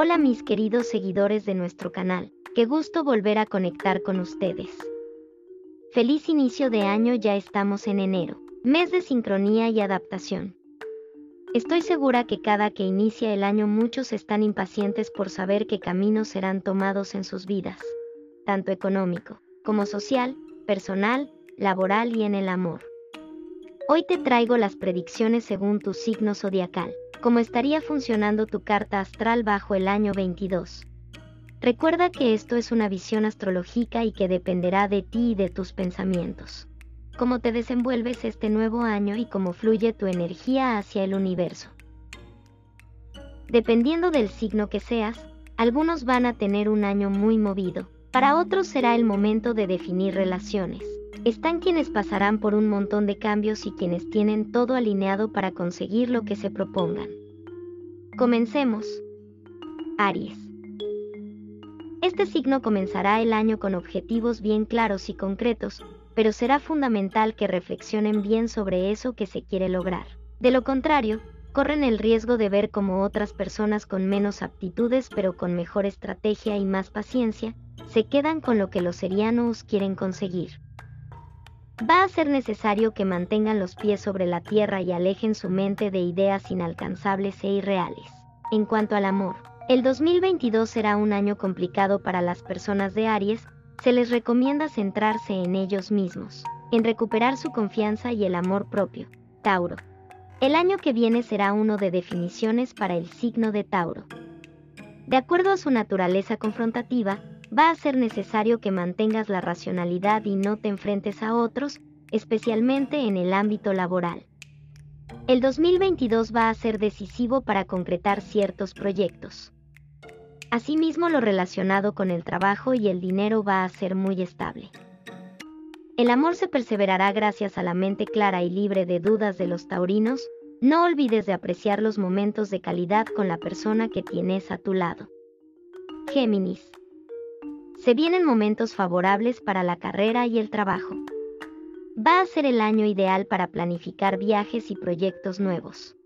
Hola mis queridos seguidores de nuestro canal, qué gusto volver a conectar con ustedes. Feliz inicio de año, ya estamos en enero, mes de sincronía y adaptación. Estoy segura que cada que inicia el año muchos están impacientes por saber qué caminos serán tomados en sus vidas, tanto económico, como social, personal, laboral y en el amor. Hoy te traigo las predicciones según tu signo zodiacal cómo estaría funcionando tu carta astral bajo el año 22. Recuerda que esto es una visión astrológica y que dependerá de ti y de tus pensamientos. Cómo te desenvuelves este nuevo año y cómo fluye tu energía hacia el universo. Dependiendo del signo que seas, algunos van a tener un año muy movido, para otros será el momento de definir relaciones. Están quienes pasarán por un montón de cambios y quienes tienen todo alineado para conseguir lo que se propongan. Comencemos. Aries. Este signo comenzará el año con objetivos bien claros y concretos, pero será fundamental que reflexionen bien sobre eso que se quiere lograr. De lo contrario, corren el riesgo de ver como otras personas con menos aptitudes pero con mejor estrategia y más paciencia, se quedan con lo que los serianos quieren conseguir. Va a ser necesario que mantengan los pies sobre la tierra y alejen su mente de ideas inalcanzables e irreales. En cuanto al amor, el 2022 será un año complicado para las personas de Aries, se les recomienda centrarse en ellos mismos, en recuperar su confianza y el amor propio. Tauro. El año que viene será uno de definiciones para el signo de Tauro. De acuerdo a su naturaleza confrontativa, va a ser necesario que mantengas la racionalidad y no te enfrentes a otros, especialmente en el ámbito laboral. El 2022 va a ser decisivo para concretar ciertos proyectos. Asimismo, lo relacionado con el trabajo y el dinero va a ser muy estable. El amor se perseverará gracias a la mente clara y libre de dudas de los taurinos, no olvides de apreciar los momentos de calidad con la persona que tienes a tu lado. Géminis. Se vienen momentos favorables para la carrera y el trabajo. Va a ser el año ideal para planificar viajes y proyectos nuevos.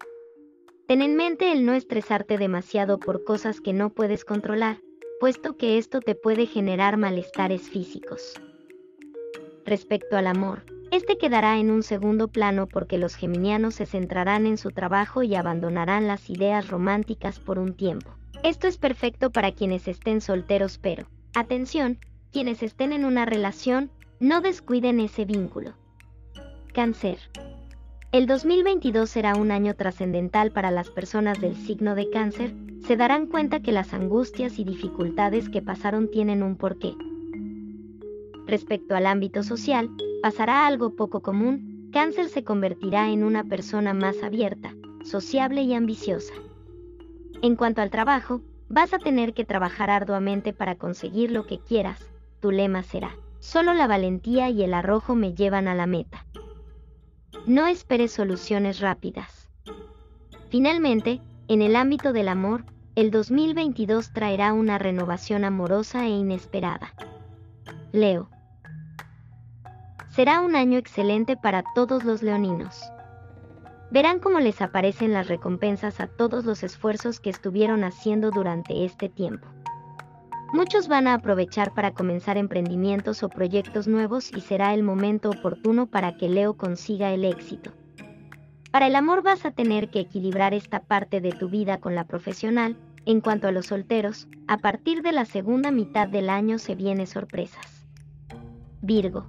Ten en mente el no estresarte demasiado por cosas que no puedes controlar, puesto que esto te puede generar malestares físicos. Respecto al amor, este quedará en un segundo plano porque los geminianos se centrarán en su trabajo y abandonarán las ideas románticas por un tiempo. Esto es perfecto para quienes estén solteros pero, Atención, quienes estén en una relación, no descuiden ese vínculo. Cáncer. El 2022 será un año trascendental para las personas del signo de cáncer, se darán cuenta que las angustias y dificultades que pasaron tienen un porqué. Respecto al ámbito social, pasará algo poco común, cáncer se convertirá en una persona más abierta, sociable y ambiciosa. En cuanto al trabajo, Vas a tener que trabajar arduamente para conseguir lo que quieras. Tu lema será, solo la valentía y el arrojo me llevan a la meta. No esperes soluciones rápidas. Finalmente, en el ámbito del amor, el 2022 traerá una renovación amorosa e inesperada. Leo. Será un año excelente para todos los leoninos verán cómo les aparecen las recompensas a todos los esfuerzos que estuvieron haciendo durante este tiempo. Muchos van a aprovechar para comenzar emprendimientos o proyectos nuevos y será el momento oportuno para que Leo consiga el éxito. Para el amor vas a tener que equilibrar esta parte de tu vida con la profesional. En cuanto a los solteros, a partir de la segunda mitad del año se vienen sorpresas. Virgo.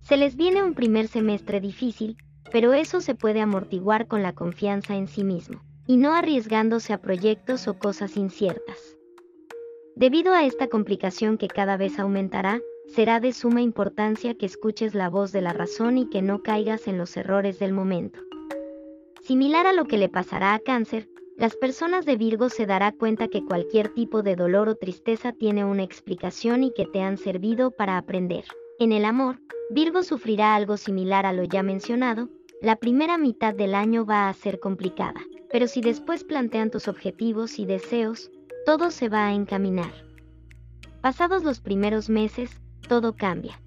Se les viene un primer semestre difícil, pero eso se puede amortiguar con la confianza en sí mismo, y no arriesgándose a proyectos o cosas inciertas. Debido a esta complicación que cada vez aumentará, será de suma importancia que escuches la voz de la razón y que no caigas en los errores del momento. Similar a lo que le pasará a cáncer, las personas de Virgo se dará cuenta que cualquier tipo de dolor o tristeza tiene una explicación y que te han servido para aprender. En el amor, Virgo sufrirá algo similar a lo ya mencionado, la primera mitad del año va a ser complicada, pero si después plantean tus objetivos y deseos, todo se va a encaminar. Pasados los primeros meses, todo cambia.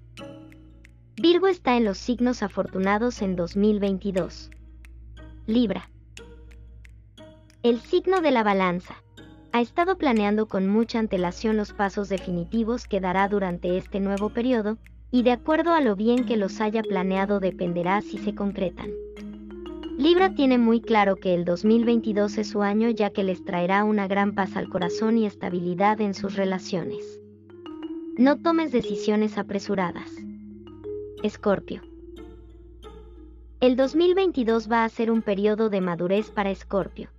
Virgo está en los signos afortunados en 2022. Libra. El signo de la balanza. ha estado planeando con mucha antelación los pasos definitivos que dará durante este nuevo periodo, y de acuerdo a lo bien que los haya planeado dependerá si se concretan. Libra tiene muy claro que el 2022 es su año ya que les traerá una gran paz al corazón y estabilidad en sus relaciones. No tomes decisiones apresuradas. Escorpio. El 2022 va a ser un periodo de madurez para Escorpio.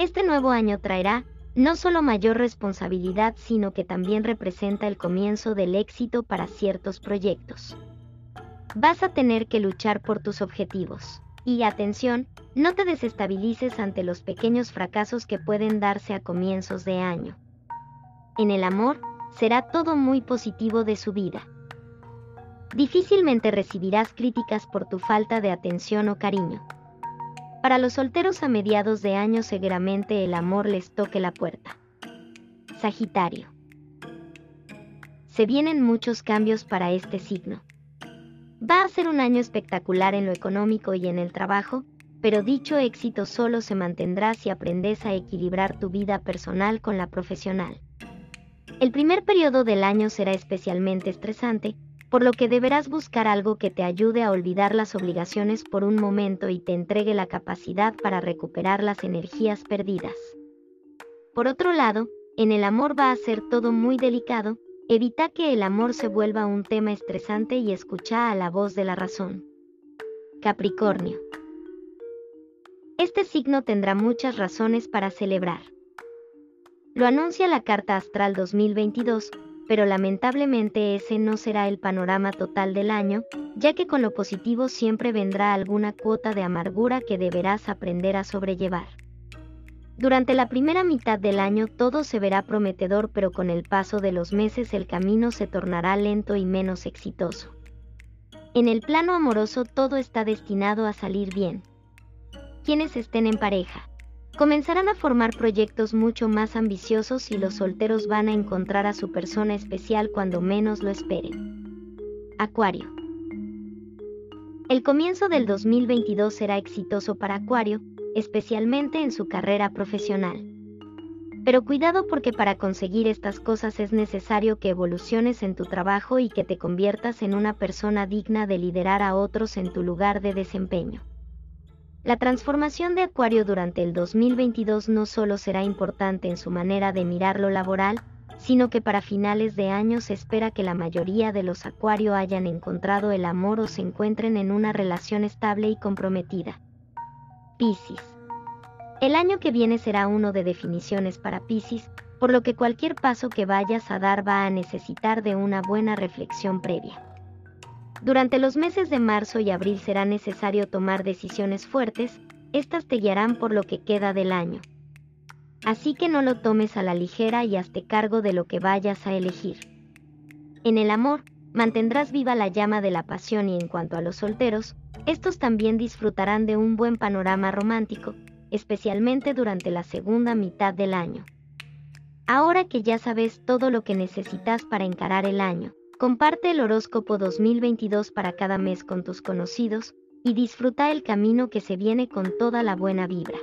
Este nuevo año traerá, no solo mayor responsabilidad, sino que también representa el comienzo del éxito para ciertos proyectos. Vas a tener que luchar por tus objetivos. Y atención, no te desestabilices ante los pequeños fracasos que pueden darse a comienzos de año. En el amor, será todo muy positivo de su vida. Difícilmente recibirás críticas por tu falta de atención o cariño. Para los solteros a mediados de año seguramente el amor les toque la puerta. Sagitario. Se vienen muchos cambios para este signo. Va a ser un año espectacular en lo económico y en el trabajo, pero dicho éxito solo se mantendrá si aprendes a equilibrar tu vida personal con la profesional. El primer periodo del año será especialmente estresante, por lo que deberás buscar algo que te ayude a olvidar las obligaciones por un momento y te entregue la capacidad para recuperar las energías perdidas. Por otro lado, en el amor va a ser todo muy delicado, evita que el amor se vuelva un tema estresante y escucha a la voz de la razón. Capricornio. Este signo tendrá muchas razones para celebrar. Lo anuncia la Carta Astral 2022, pero lamentablemente ese no será el panorama total del año, ya que con lo positivo siempre vendrá alguna cuota de amargura que deberás aprender a sobrellevar. Durante la primera mitad del año todo se verá prometedor, pero con el paso de los meses el camino se tornará lento y menos exitoso. En el plano amoroso todo está destinado a salir bien. Quienes estén en pareja, comenzarán a formar proyectos mucho más ambiciosos y los solteros van a encontrar a su persona especial cuando menos lo esperen. Acuario. El comienzo del 2022 será exitoso para Acuario, especialmente en su carrera profesional. Pero cuidado porque para conseguir estas cosas es necesario que evoluciones en tu trabajo y que te conviertas en una persona digna de liderar a otros en tu lugar de desempeño. La transformación de Acuario durante el 2022 no solo será importante en su manera de mirar lo laboral, sino que para finales de año se espera que la mayoría de los Acuario hayan encontrado el amor o se encuentren en una relación estable y comprometida. Piscis. El año que viene será uno de definiciones para Piscis, por lo que cualquier paso que vayas a dar va a necesitar de una buena reflexión previa. Durante los meses de marzo y abril será necesario tomar decisiones fuertes, estas te guiarán por lo que queda del año. Así que no lo tomes a la ligera y hazte cargo de lo que vayas a elegir. En el amor, mantendrás viva la llama de la pasión y en cuanto a los solteros, estos también disfrutarán de un buen panorama romántico, especialmente durante la segunda mitad del año. Ahora que ya sabes todo lo que necesitas para encarar el año, Comparte el horóscopo 2022 para cada mes con tus conocidos y disfruta el camino que se viene con toda la buena vibra.